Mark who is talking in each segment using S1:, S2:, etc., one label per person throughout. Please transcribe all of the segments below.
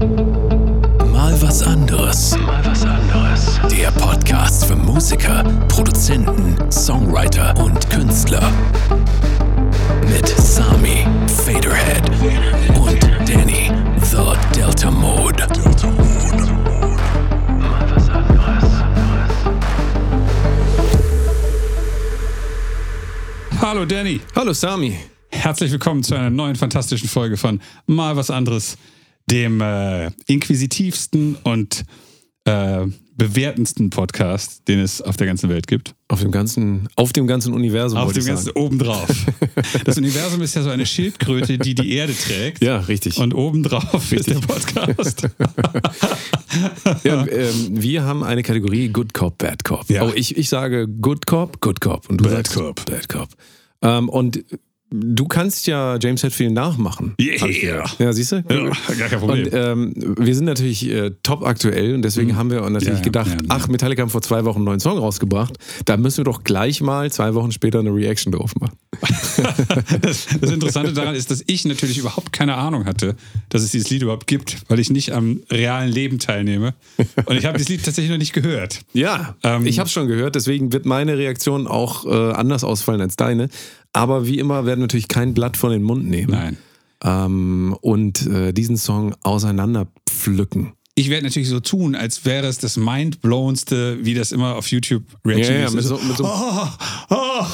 S1: Mal was anderes. Mal was anderes. Der Podcast für Musiker, Produzenten, Songwriter und Künstler. Mit Sami, Faderhead und Danny, The Delta Mode. Delta Mode. Mal was anderes.
S2: Hallo Danny,
S3: Hallo Sami.
S2: herzlich willkommen zu einer neuen fantastischen Folge von Mal was anderes, dem äh, inquisitivsten und äh, bewertendsten Podcast, den es auf der ganzen Welt gibt.
S3: Auf dem ganzen, auf dem ganzen Universum.
S2: Auf dem ganzen
S3: sagen.
S2: obendrauf. Das Universum ist ja so eine Schildkröte, die die Erde trägt.
S3: Ja, richtig.
S2: Und obendrauf ist der Podcast.
S3: ja, ähm, wir haben eine Kategorie Good Cop, Bad Cop.
S2: Ja.
S3: Oh, ich, ich sage Good Cop, Good Cop. Und du
S2: Bad
S3: sagst
S2: Cop.
S3: Bad Cop. Ähm, und du kannst ja James Hetfield nachmachen.
S2: Yeah.
S3: Ja, siehst du?
S2: Ja, gar kein Problem.
S3: Und ähm, wir sind natürlich äh, top aktuell und deswegen haben wir natürlich
S2: Mhm. Ja, ja,
S3: gedacht, ach, Metallica haben vor zwei Wochen einen neuen Song rausgebracht. Da müssen wir doch gleich mal zwei Wochen später eine Reaction drauf machen.
S2: Das, das Interessante daran ist, dass ich natürlich überhaupt keine Ahnung hatte, dass es dieses Lied überhaupt gibt, weil ich nicht am realen Leben teilnehme. Und ich habe dieses Lied tatsächlich noch nicht gehört.
S3: Ja,
S2: Ähm,
S3: ich habe schon gehört, deswegen wird meine Reaktion auch äh, anders ausfallen als deine. Aber wie immer werden wir natürlich kein Blatt von den Mund nehmen
S2: Nein.
S3: ähm, und äh, diesen Song auseinander pflücken.
S2: Ich werde natürlich so tun, als wäre es das mindblowendste, wie das immer auf YouTube Reaction
S3: Ja, ja,
S2: ist.
S3: mit so- mit so-
S2: oh, oh,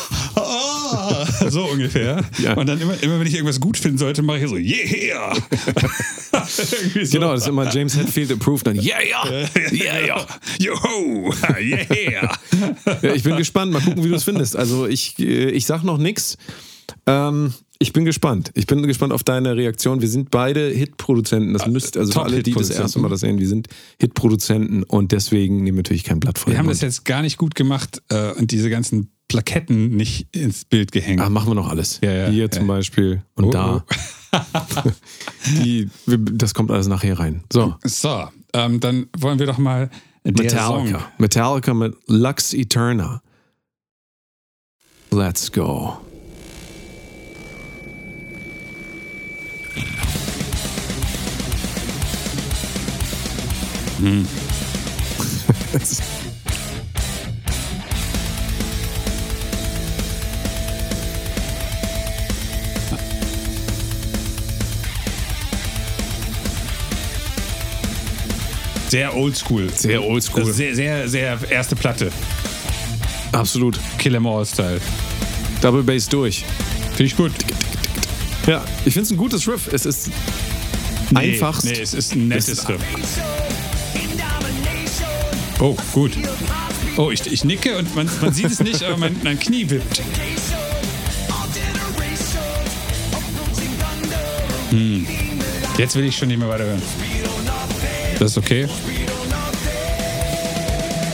S2: so ungefähr.
S3: Ja.
S2: Und dann immer, immer, wenn ich irgendwas gut finden sollte, mache ich so, yeah! So.
S3: Genau, das ist immer James Hetfield approved. Dann, yeah, yeah, yeah, yeah.
S2: Joho! Yeah!
S3: Ja, ich bin gespannt. Mal gucken, wie du es findest. Also ich, äh, ich sag noch nichts. Ähm, ich bin gespannt. Ich bin gespannt auf deine Reaktion. Wir sind beide Hitproduzenten. Das müsst, also für alle, die das erste Mal das sehen, wir sind Hitproduzenten und deswegen nehmen wir natürlich kein Blatt von
S2: Wir haben
S3: Mund.
S2: das jetzt gar nicht gut gemacht äh, und diese ganzen Plaketten nicht ins Bild gehängt.
S3: Ah, machen wir noch alles.
S2: Ja, ja,
S3: Hier
S2: ja.
S3: zum Beispiel und
S2: Oh,
S3: da. Die, wir- das kommt alles nachher rein. So,
S2: So, ähm, dann wollen wir doch mal
S3: Metallica.
S2: Song.
S3: Metallica mit Lux Eterna. Let's go.
S2: Sehr oldschool.
S3: Sehr oldschool.
S2: Also Sehr, sehr, sehr erste Platte.
S3: Absolut.
S2: Kill 'em All Style.
S3: Double Bass durch.
S2: Finde ich gut.
S3: Ja, ich finde es ein gutes Riff. Es ist einfachst.
S2: Nee, es ist ein nettes
S3: Es-
S2: Riff. Oh, gut. Oh, ich, ich nicke und man, man sieht es nicht, aber mein, mein Knie wippt. Hm. Jetzt will ich schon nicht mehr weiterhören. Das ist okay.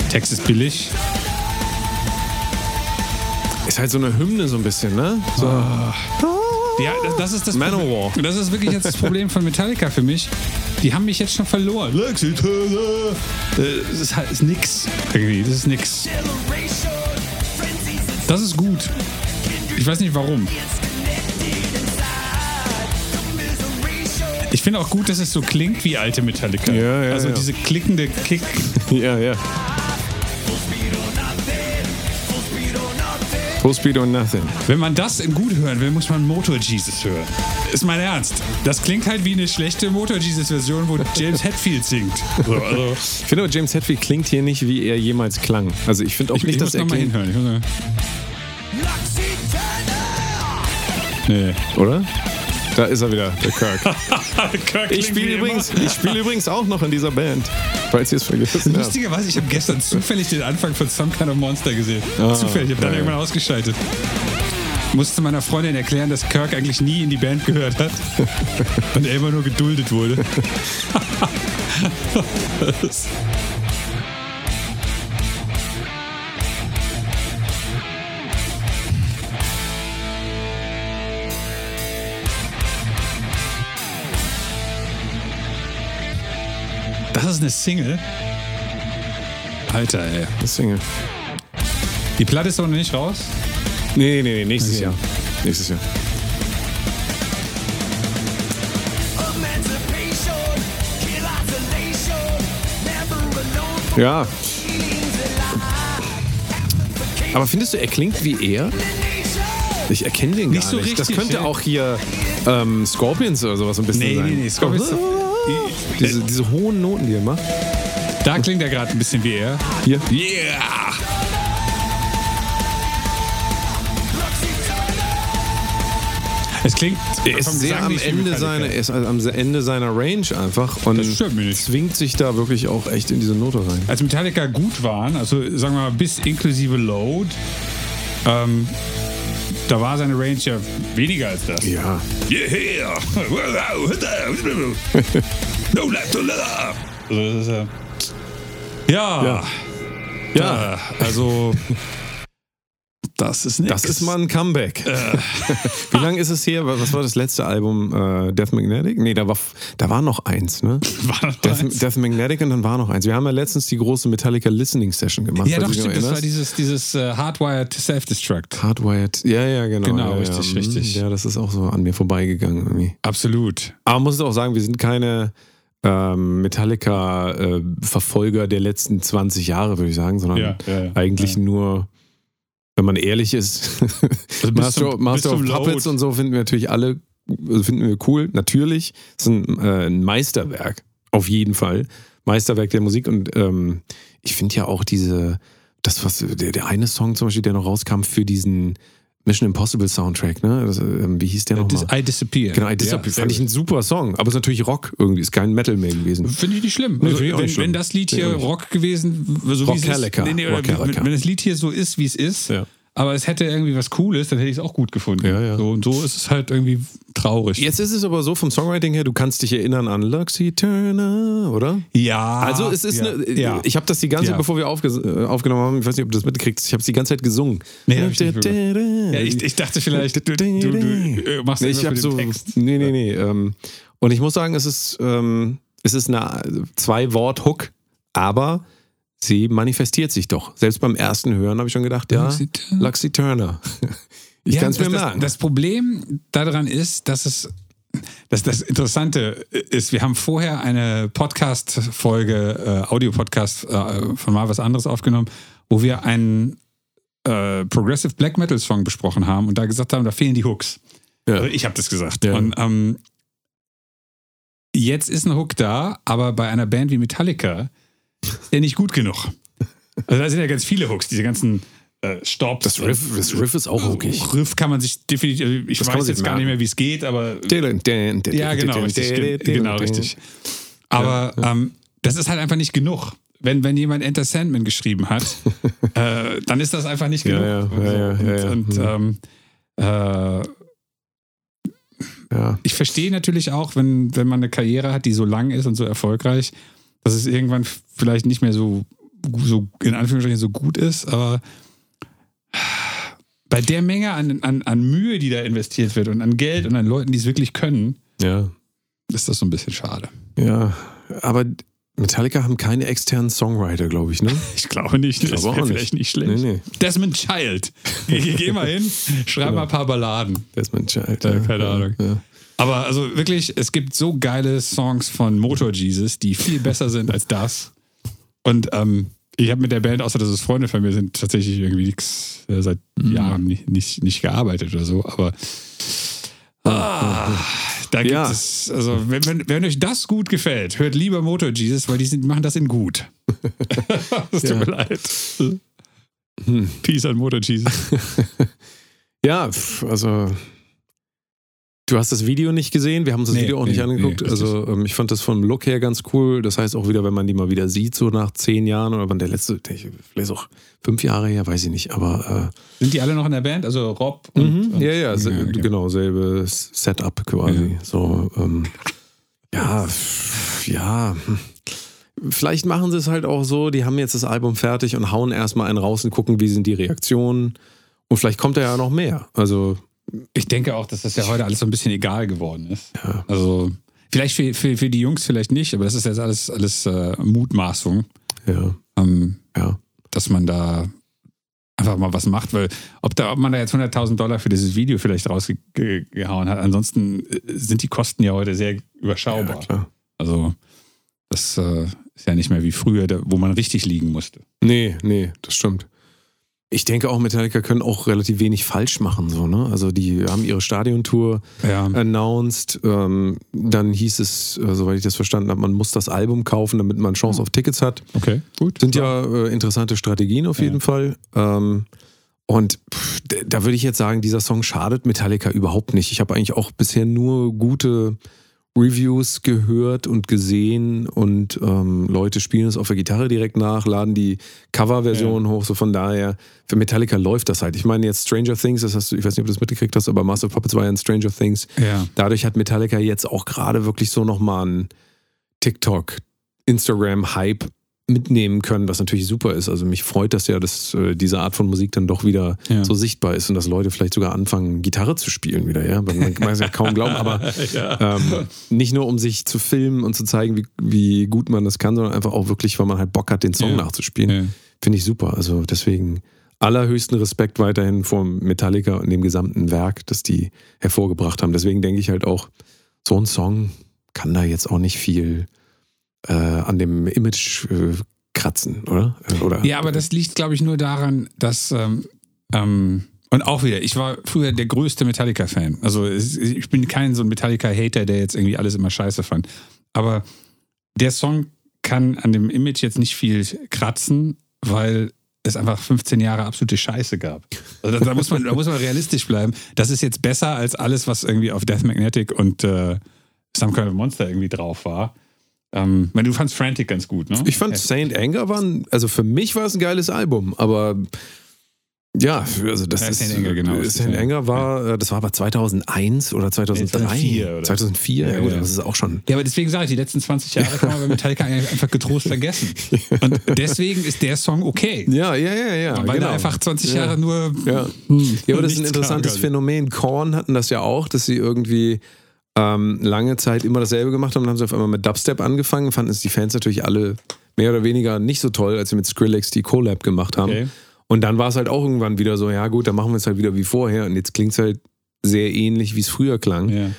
S2: Text ist billig.
S3: Ist halt so eine Hymne so ein bisschen, ne? So.
S2: Ja, das, ist das
S3: Manowar.
S2: Problem. Das ist wirklich jetzt das Problem von Metallica für mich. Die haben mich jetzt schon verloren. Äh, Das ist halt ist nix. Irgendwie, das ist nix. Das ist gut. Ich weiß nicht warum. Ich finde auch gut, dass es so klingt wie alte Metallica.
S3: Ja, ja,
S2: also
S3: ja.
S2: diese klickende Kick.
S3: Ja, ja. Full Speed or Nothing.
S2: Wenn man das gut hören will, muss man Motor Jesus hören. Ist mein Ernst. Das klingt halt wie eine schlechte Motor Jesus Version, wo James Hetfield singt. So, also,
S3: Ich finde aber, James Hetfield klingt hier nicht, wie er jemals klang. Also ich finde auch
S2: ich,
S3: nicht,
S2: ich
S3: dass
S2: muss
S3: er klingt.
S2: hinhören. Ich muss mal- Nee.
S3: Oder? Da ist er wieder, der Kirk.
S2: Kirk
S3: Ich spiele übrigens, ich spiele übrigens auch noch in dieser Band, falls ihr es vergessen habt.
S2: Lustigerweise, ich habe gestern zufällig den Anfang von Some Kind of Monster gesehen. zufällig, ich habe dann
S3: ja.
S2: irgendwann ausgeschaltet. Musste meiner Freundin erklären, dass Kirk eigentlich nie in die Band gehört hat und er immer nur geduldet wurde. Das ist eine Single. Alter, ey.
S3: Eine Single.
S2: Die Platte ist doch noch nicht raus?
S3: Nee, nee, nee, nächstes
S2: okay.
S3: Jahr. Nächstes Jahr. Ja. Aber findest du, er klingt wie er? Ich erkenne den gar
S2: Nicht so
S3: nicht. das
S2: richtig,
S3: könnte
S2: ja.
S3: auch hier ähm, Scorpions oder sowas ein bisschen
S2: Nee,
S3: sein.
S2: nee, nee, Scorpions-
S3: Diese, diese hohen Noten, die er macht.
S2: Da klingt er gerade ein bisschen wie er.
S3: Hier.
S2: Yeah! Es klingt
S3: Er ist sehr am Ende, er ist am Ende seiner Range einfach und
S2: Das
S3: zwingt sich da wirklich auch echt in diese Note rein.
S2: Als Metallica gut waren, also sagen wir mal bis inklusive Load, ähm, da war seine Range ja weniger als das.
S3: Ja.
S2: Yeah! No left to leather! Also das ist ja. Ja.
S3: Ja.
S2: Ja, also. Das ist nix.
S3: Das ist mal ein Comeback. Wie lange ist es her? Was war das letzte Album? Äh, Death Magnetic? Nee, da war, da war noch eins, ne?
S2: War noch
S3: Death,
S2: eins?
S3: Death Magnetic und dann war noch eins. Wir haben ja letztens die große Metallica Listening Session gemacht.
S2: Ja, doch, stimmt. Das war dieses, dieses äh, Hardwired Self-Destruct.
S3: Hardwired. Ja, ja, genau.
S2: Genau,
S3: ja,
S2: richtig,
S3: ja.
S2: richtig.
S3: Ja, das ist auch so an mir vorbeigegangen irgendwie.
S2: Absolut.
S3: Aber man muss auch sagen, wir sind keine ähm, Metallica-Verfolger der letzten 20 Jahre, würde ich sagen, sondern
S2: Ja, ja, ja.
S3: eigentlich nur, wenn man ehrlich ist,
S2: Also
S3: Master,
S2: zum-
S3: Master of Puppets und so finden wir natürlich alle, also finden wir cool, natürlich. Es ist ein, äh, ein Meisterwerk, auf jeden Fall. Meisterwerk der Musik und ähm, ich finde ja auch diese, das was, der, der eine Song zum Beispiel, der noch rauskam für diesen Mission Impossible Soundtrack, ne? Das, ähm, wie hieß der nochmal?
S2: Dis I Disappear.
S3: Genau, I Disappear.
S2: Ja,
S3: fand ich ein super Song, aber es ist natürlich Rock irgendwie, ist kein Metal mehr gewesen.
S2: Finde ich nicht schlimm.
S3: Nee,
S2: Also, wenn,
S3: nicht schlimm.
S2: wenn das Lied hier. Rock gewesen, so wie es ist, nee, nee, wenn, wenn das Lied hier so ist, wie es ist,
S3: Ja.
S2: Aber es hätte irgendwie was Cooles, dann hätte ich es auch gut gefunden.
S3: Ja, ja.
S2: So, und so ist es halt irgendwie traurig.
S3: Jetzt ist es aber so vom Songwriting her, du kannst dich erinnern an Luxy Turner, oder?
S2: Ja.
S3: Also es ist
S2: ja,
S3: eine,
S2: ja.
S3: ich habe das die ganze Zeit,
S2: Ja.
S3: bevor wir aufge, äh, aufgenommen haben, ich weiß nicht, ob du das mitkriegst, ich habe es die ganze Zeit gesungen.
S2: Nee, hab ich nicht ja, ich, ich dachte vielleicht, du, du, du äh, machst
S3: nee, ich
S2: dem
S3: so,
S2: Text.
S3: nee, nee, nee. Ähm, und ich muss sagen, es ist, ähm, es ist eine Zwei-Wort-Hook, aber sie manifestiert sich doch. Selbst beim ersten Hören habe ich schon gedacht, ja,
S2: Luxy Turner.
S3: Luxy Turner. Ich
S2: Ja,
S3: kann es mir
S2: das,
S3: merken.
S2: Das, das Problem daran ist, dass es dass das Interessante ist, wir haben vorher eine Podcast-Folge, äh, Audio-Podcast äh, von mal was anderes aufgenommen, wo wir einen äh, Progressive Black Metal Song besprochen haben und da gesagt haben, da fehlen die Hooks.
S3: Ja.
S2: Also ich habe das gesagt.
S3: Ja.
S2: Und ähm, jetzt ist ein Hook da, aber bei einer Band wie Metallica der nicht gut genug. Also da sind ja ganz viele Hooks, diese ganzen äh, Stops.
S3: das, Riff, das Riff ist auch hookig.
S2: Riff kann man sich definitiv, also ich
S3: Das
S2: weiß jetzt gar nicht mehr, wie es geht, aber
S3: Ja,
S2: genau, richtig, gen- genau, richtig. Aber Ähm, das ist halt einfach nicht genug. Wenn, wenn jemand Enter Sandman geschrieben hat, äh, dann ist das einfach nicht genug.
S3: ja, ja, ja,
S2: und und ähm, äh, ich verstehe natürlich auch, wenn, wenn man eine Karriere hat, die so lang ist und so erfolgreich, dass es irgendwann vielleicht nicht mehr so, so in Anführungsstrichen so gut ist, aber bei der Menge an, an, an Mühe, die da investiert wird und an Geld und an Leuten, die es wirklich können,
S3: ja.
S2: ist das so ein bisschen schade.
S3: Ja, aber Metallica haben keine externen Songwriter, glaube ich, ne?
S2: Ich glaube nicht, das
S3: glaube auch nicht.
S2: vielleicht nicht schlecht.
S3: Nee, nee.
S2: Desmond Child. Geh, geh mal hin, schreib mal ein paar Balladen.
S3: Desmond Child.
S2: Ja, keine Ahnung.
S3: Ja.
S2: Aber also wirklich, es gibt so geile Songs von Motor Jesus, die viel besser sind als das. Und ähm, ich habe mit der Band, außer dass es Freunde von mir sind, tatsächlich irgendwie nichts äh, seit Jahren nicht, nicht, nicht gearbeitet oder so. Aber ah, da gibt
S3: Ja.
S2: es, also wenn, wenn, wenn euch das gut gefällt, hört lieber Motor Jesus, weil die sind, machen das in gut. Es tut
S3: Ja.
S2: mir leid. Peace an Motor Jesus.
S3: Ja, also du hast das Video nicht gesehen, wir haben uns das
S2: Nee,
S3: Video auch
S2: nee,
S3: nicht angeguckt.
S2: nee,
S3: also ähm, ich fand das vom Look her ganz cool. Das heißt auch wieder, wenn man die mal wieder sieht, so nach zehn Jahren oder wann der letzte, ich- vielleicht auch fünf Jahre her, weiß ich nicht. Aber
S2: Sind die alle noch in der Band? Also Rob
S3: äh,
S2: und, und
S3: ja, ja, se
S2: okay.
S3: genau, selbe Setup quasi. So, ähm, ja, ja. hm. Vielleicht machen sie es halt auch so, die haben jetzt das Album fertig und hauen erstmal einen raus und gucken, wie sind die Reaktionen. Und vielleicht kommt da ja noch mehr. Also,
S2: Ich denke auch, dass das ja heute alles so ein bisschen egal geworden ist.
S3: Ja.
S2: Also vielleicht für, für, für die Jungs vielleicht nicht, aber das ist jetzt alles, alles äh, Mutmaßung,
S3: ja,
S2: ähm,
S3: ja.
S2: dass man da einfach mal was macht, weil ob, da, ob man da jetzt 100.000 Dollar für dieses Video vielleicht rausgehauen hat, ansonsten äh, sind die Kosten ja heute sehr
S3: Ja,
S2: überschaubar.
S3: klar.
S2: also das äh, Ist ja nicht mehr wie früher, da, wo man richtig liegen musste.
S3: Nee, nee, das stimmt. Ich denke auch, Metallica können auch relativ wenig falsch machen. So, ne? Also die haben ihre Stadiontour
S2: Ja.
S3: announced. Ähm, dann hieß es, äh, soweit ich das verstanden habe, man muss das Album kaufen, damit man Chance auf Tickets hat.
S2: Okay, gut.
S3: Sind ja äh, interessante Strategien auf jeden Fall. Ähm, und pff, da würde ich jetzt sagen, dieser Song schadet Metallica überhaupt nicht. Ich habe eigentlich auch bisher nur gute Reviews gehört und gesehen und ähm, Leute spielen es auf der Gitarre direkt nach, laden die Coverversion hoch. So von daher, für Metallica läuft das halt. Ich meine jetzt Stranger Things, das hast du, ich weiß nicht, ob du das mitgekriegt hast, aber Master of Puppets war ja ein Stranger Things.
S2: Ja.
S3: Dadurch hat Metallica jetzt auch gerade wirklich so nochmal einen TikTok, Instagram-Hype mitnehmen können, was natürlich super ist. Also mich freut das ja, dass äh, diese Art von Musik dann doch wieder
S2: Ja.
S3: so sichtbar ist und dass Leute vielleicht sogar anfangen, Gitarre zu spielen wieder, ja. Man man kann es ja kaum glauben, aber ähm, nicht nur um sich zu filmen und zu zeigen, wie, wie gut man das kann, sondern einfach auch wirklich, weil man halt Bock hat, den Song
S2: Ja.
S3: nachzuspielen.
S2: Ja.
S3: Finde ich super. Also deswegen allerhöchsten Respekt weiterhin vor Metallica und dem gesamten Werk, das die hervorgebracht haben. Deswegen denke ich halt auch, so ein Song kann da jetzt auch nicht viel äh, an dem Image äh, kratzen, oder? Oder?
S2: Ja, aber das liegt, glaube ich, nur daran, dass. Ähm, ähm, und auch wieder, ich war früher der größte Metallica-Fan. Also ich bin kein so ein Metallica-Hater, der jetzt irgendwie alles immer scheiße fand. Aber der Song kann an dem Image jetzt nicht viel kratzen, weil es einfach 15 Jahre absolute Scheiße gab. Also da, da, muss man, da muss man realistisch bleiben. Das ist jetzt besser als alles, was irgendwie auf Death Magnetic und äh, Some Kind of Monster irgendwie drauf war. Ähm, weil du fandst Frantic ganz gut, ne?
S3: Ich fand Saint Anger war, ein, also für mich war es ein geiles Album, aber ja, also das
S2: Ja,
S3: ist,
S2: Saint Anger, genau.
S3: Saint Anger war, äh, das war aber 2001 oder 2003.
S2: 2004 oder?
S3: 2004, ja,
S2: Ja,
S3: gut,
S2: ja.
S3: das ist auch schon.
S2: Ja, aber deswegen sage ich, die letzten 20 Jahre kann man bei Metallica einfach getrost vergessen. Und deswegen ist der Song okay.
S3: Ja, ja, ja, ja.
S2: Weil
S3: genau.
S2: da einfach 20
S3: Ja.
S2: Jahre nur.
S3: Ja.
S2: Hm,
S3: Ja, aber das ist ein interessantes Phänomen. Korn hatten das ja auch, dass sie irgendwie ähm, lange Zeit immer dasselbe gemacht haben. Dann haben sie auf einmal mit Dubstep angefangen, fanden es die Fans natürlich alle mehr oder weniger nicht so toll, als sie mit Skrillex die Collab gemacht haben.
S2: Okay.
S3: Und dann war es halt auch irgendwann wieder so, ja gut, dann machen wir es halt wieder wie vorher. Und jetzt klingt es halt sehr ähnlich, wie es früher klang.
S2: Ja.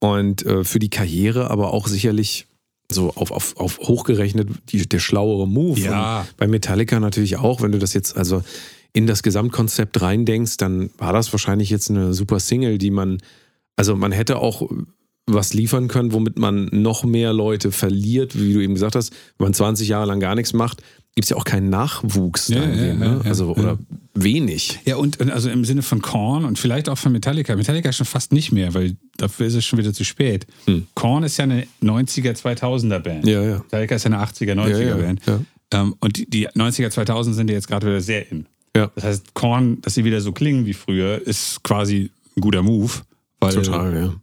S3: Und äh, für die Karriere aber auch sicherlich so auf, auf, auf hochgerechnet die, der schlauere Move.
S2: Ja.
S3: Und bei Metallica natürlich auch, wenn du das jetzt also in das Gesamtkonzept reindenkst, dann war das wahrscheinlich jetzt eine super Single, die man, also man hätte auch was liefern können, womit man noch mehr Leute verliert, wie du eben gesagt hast, wenn man 20 Jahre lang gar nichts macht, gibt es ja auch keinen Nachwuchs
S2: Ja,
S3: dann
S2: ja, ja,
S3: ne? also oder wenig.
S2: Ja, und und also im Sinne von Korn und vielleicht auch von Metallica. Metallica schon fast nicht mehr, weil dafür ist es schon wieder zu spät.
S3: Hm.
S2: Korn ist ja eine 90er, 2000er Band.
S3: Ja, ja.
S2: Metallica ist ja eine 80er, 90er
S3: Ja, ja,
S2: Band. Ähm, und die, die 90er, 2000 sind ja jetzt gerade wieder sehr in.
S3: Ja.
S2: Das heißt, Korn, dass sie wieder so klingen wie früher, ist quasi ein guter Move, weil,
S3: Total, ja.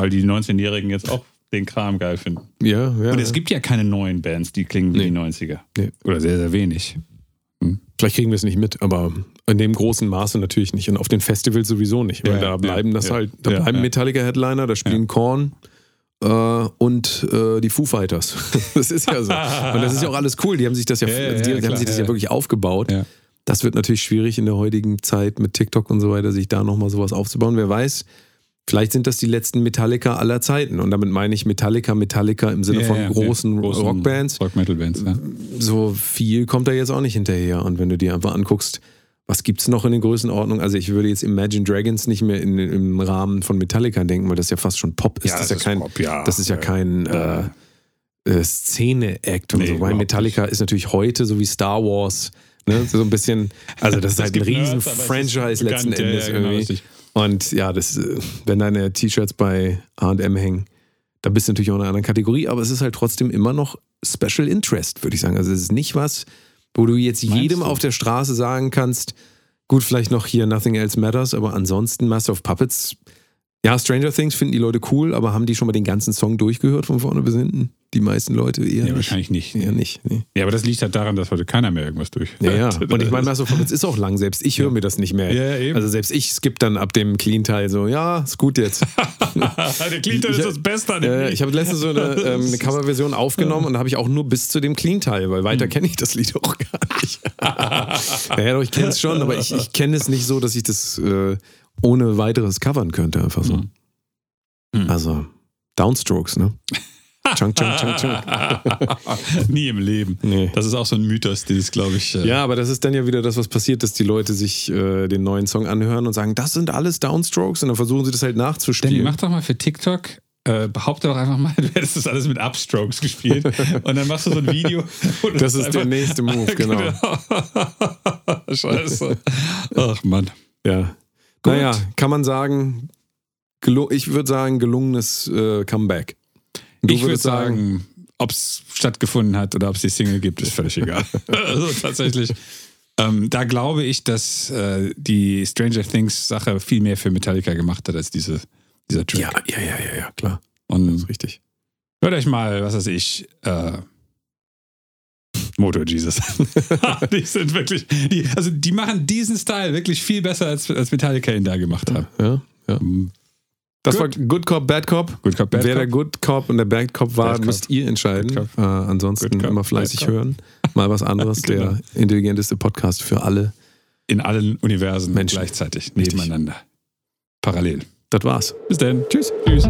S2: Weil die 19-Jährigen jetzt auch den Kram geil finden.
S3: Ja, ja.
S2: Und es gibt ja keine neuen Bands, die klingen wie
S3: Nee.
S2: die 90er.
S3: Nee.
S2: Oder sehr, sehr wenig.
S3: Vielleicht kriegen wir es nicht mit, aber in dem großen Maße natürlich nicht. Und auf den Festivals sowieso nicht. Weil
S2: Ja,
S3: da
S2: ja,
S3: bleiben das
S2: ja.
S3: halt, da
S2: Ja,
S3: bleiben
S2: ja.
S3: Metallica-Headliner, da spielen Korn äh, und äh, die Foo Fighters. das ist ja so. Und das ist ja auch alles cool. Die haben sich das ja,
S2: Ja, ja,
S3: die, die
S2: ja,
S3: haben sich das ja,
S2: ja.
S3: wirklich aufgebaut.
S2: Ja.
S3: Das wird natürlich schwierig in der heutigen Zeit mit TikTok und so weiter, sich da nochmal sowas aufzubauen. Wer weiß, vielleicht sind das die letzten Metallica aller Zeiten. Und damit meine ich Metallica, Metallica im Sinne
S2: Ja,
S3: von
S2: ja,
S3: großen,
S2: ja. Großen
S3: Rockbands
S2: Rock-Metal-Bands, ja.
S3: so viel kommt da jetzt auch nicht hinterher. Und wenn du dir einfach anguckst, was gibt es noch in den Größenordnungen? Also ich würde jetzt Imagine Dragons nicht mehr in, im Rahmen von Metallica denken, weil das ja fast schon Pop ist. Das, ist ja kein,
S2: Pop, ja.
S3: Das ist ja kein äh, äh, Szene-Act und
S2: Nee,
S3: so. Weil Metallica ist natürlich heute so wie Star Wars. Ne? So ein bisschen, also das ist halt ein riesen
S2: Nerds,
S3: Franchise letzten Endes
S2: genau,
S3: irgendwie.
S2: richtig.
S3: Und ja, das, äh, wenn deine T-Shirts bei H&M hängen, da bist du natürlich auch in einer anderen Kategorie, aber es ist halt trotzdem immer noch Special Interest, würde ich sagen. Also es ist nicht was, wo du jetzt
S2: Meinst
S3: jedem
S2: du?
S3: auf der Straße sagen kannst, gut, vielleicht noch hier Nothing Else Matters, aber ansonsten Master of Puppets, ja, Stranger Things finden die Leute cool, aber haben die schon mal den ganzen Song durchgehört von vorne bis hinten? Die meisten Leute eher
S2: Ja,
S3: nicht.
S2: wahrscheinlich nicht.
S3: Eher nicht, nee.
S2: Ja, aber das liegt halt daran, dass heute keiner mehr irgendwas durch.
S3: Ja, ja. Und ich meine, Master of Puppets ist auch lang, selbst ich höre mir das nicht mehr.
S2: Ja, eben.
S3: Also selbst ich skipp dann ab dem Clean-Teil so, ja, ist gut jetzt.
S2: der
S3: Ich-
S2: ist das Beste an dem
S3: Äh, ich habe letztens so eine, ähm, eine Coverversion aufgenommen und da habe ich auch nur bis zu dem Clean-Teil, weil
S2: Hm.
S3: weiter kenne ich das Lied auch gar nicht. naja, doch, ich kenne es schon, aber ich, ich kenne es nicht so, dass ich das äh, ohne weiteres covern könnte, einfach so.
S2: Hm.
S3: Also, Downstrokes, ne? Chunk, chunk, chunk, chunk.
S2: Nie im Leben.
S3: Nee.
S2: Das ist auch so ein Mythos, dieses, glaube ich. äh,
S3: Ja, aber das ist dann ja wieder das, was passiert, dass die Leute sich äh, den neuen Song anhören und sagen, das sind alles Downstrokes und dann versuchen sie das halt
S2: Danny,
S3: nachzuspielen.
S2: mach doch mal für TikTok, äh, behaupte doch einfach mal, du hättest das alles mit Upstrokes gespielt. Und dann machst du so ein Video.
S3: das ist der nächste Move, genau.
S2: Scheiße. Ach Mann.
S3: Ja. Naja, kann man sagen, ich würde sagen, gelungenes äh, Comeback. Du
S2: ich würde
S3: würdest
S2: sagen, ob es stattgefunden hat oder ob es die Single gibt, ist völlig egal. also tatsächlich. Ähm, da glaube ich, dass äh, die Stranger Things Sache viel mehr für Metallica gemacht hat als diese, dieser Track.
S3: Ja, ja, ja, ja, ja, klar.
S2: Und
S3: Richtig.
S2: hört euch mal, was weiß ich, äh, Motor Jesus. die sind wirklich, die, also die machen diesen Style wirklich viel besser, als, als Metallica ihn da gemacht hat.
S3: Ja, ja. Das
S2: Gut.
S3: war Good Cop, Bad Cop.
S2: Good Cop, Bad
S3: Wer
S2: Cop.
S3: der Good Cop und der Bad Cop war,
S2: Bad Cop.
S3: müsst ihr entscheiden.
S2: Good
S3: Äh, ansonsten
S2: Good Cop,
S3: immer fleißig hören. Mal was anderes.
S2: Genau.
S3: Der intelligenteste Podcast für alle.
S2: In allen Universen
S3: Menschen.
S2: gleichzeitig, nebeneinander. Parallel.
S3: Das war's.
S2: Bis dann.
S3: Tschüss.
S2: Tschüss.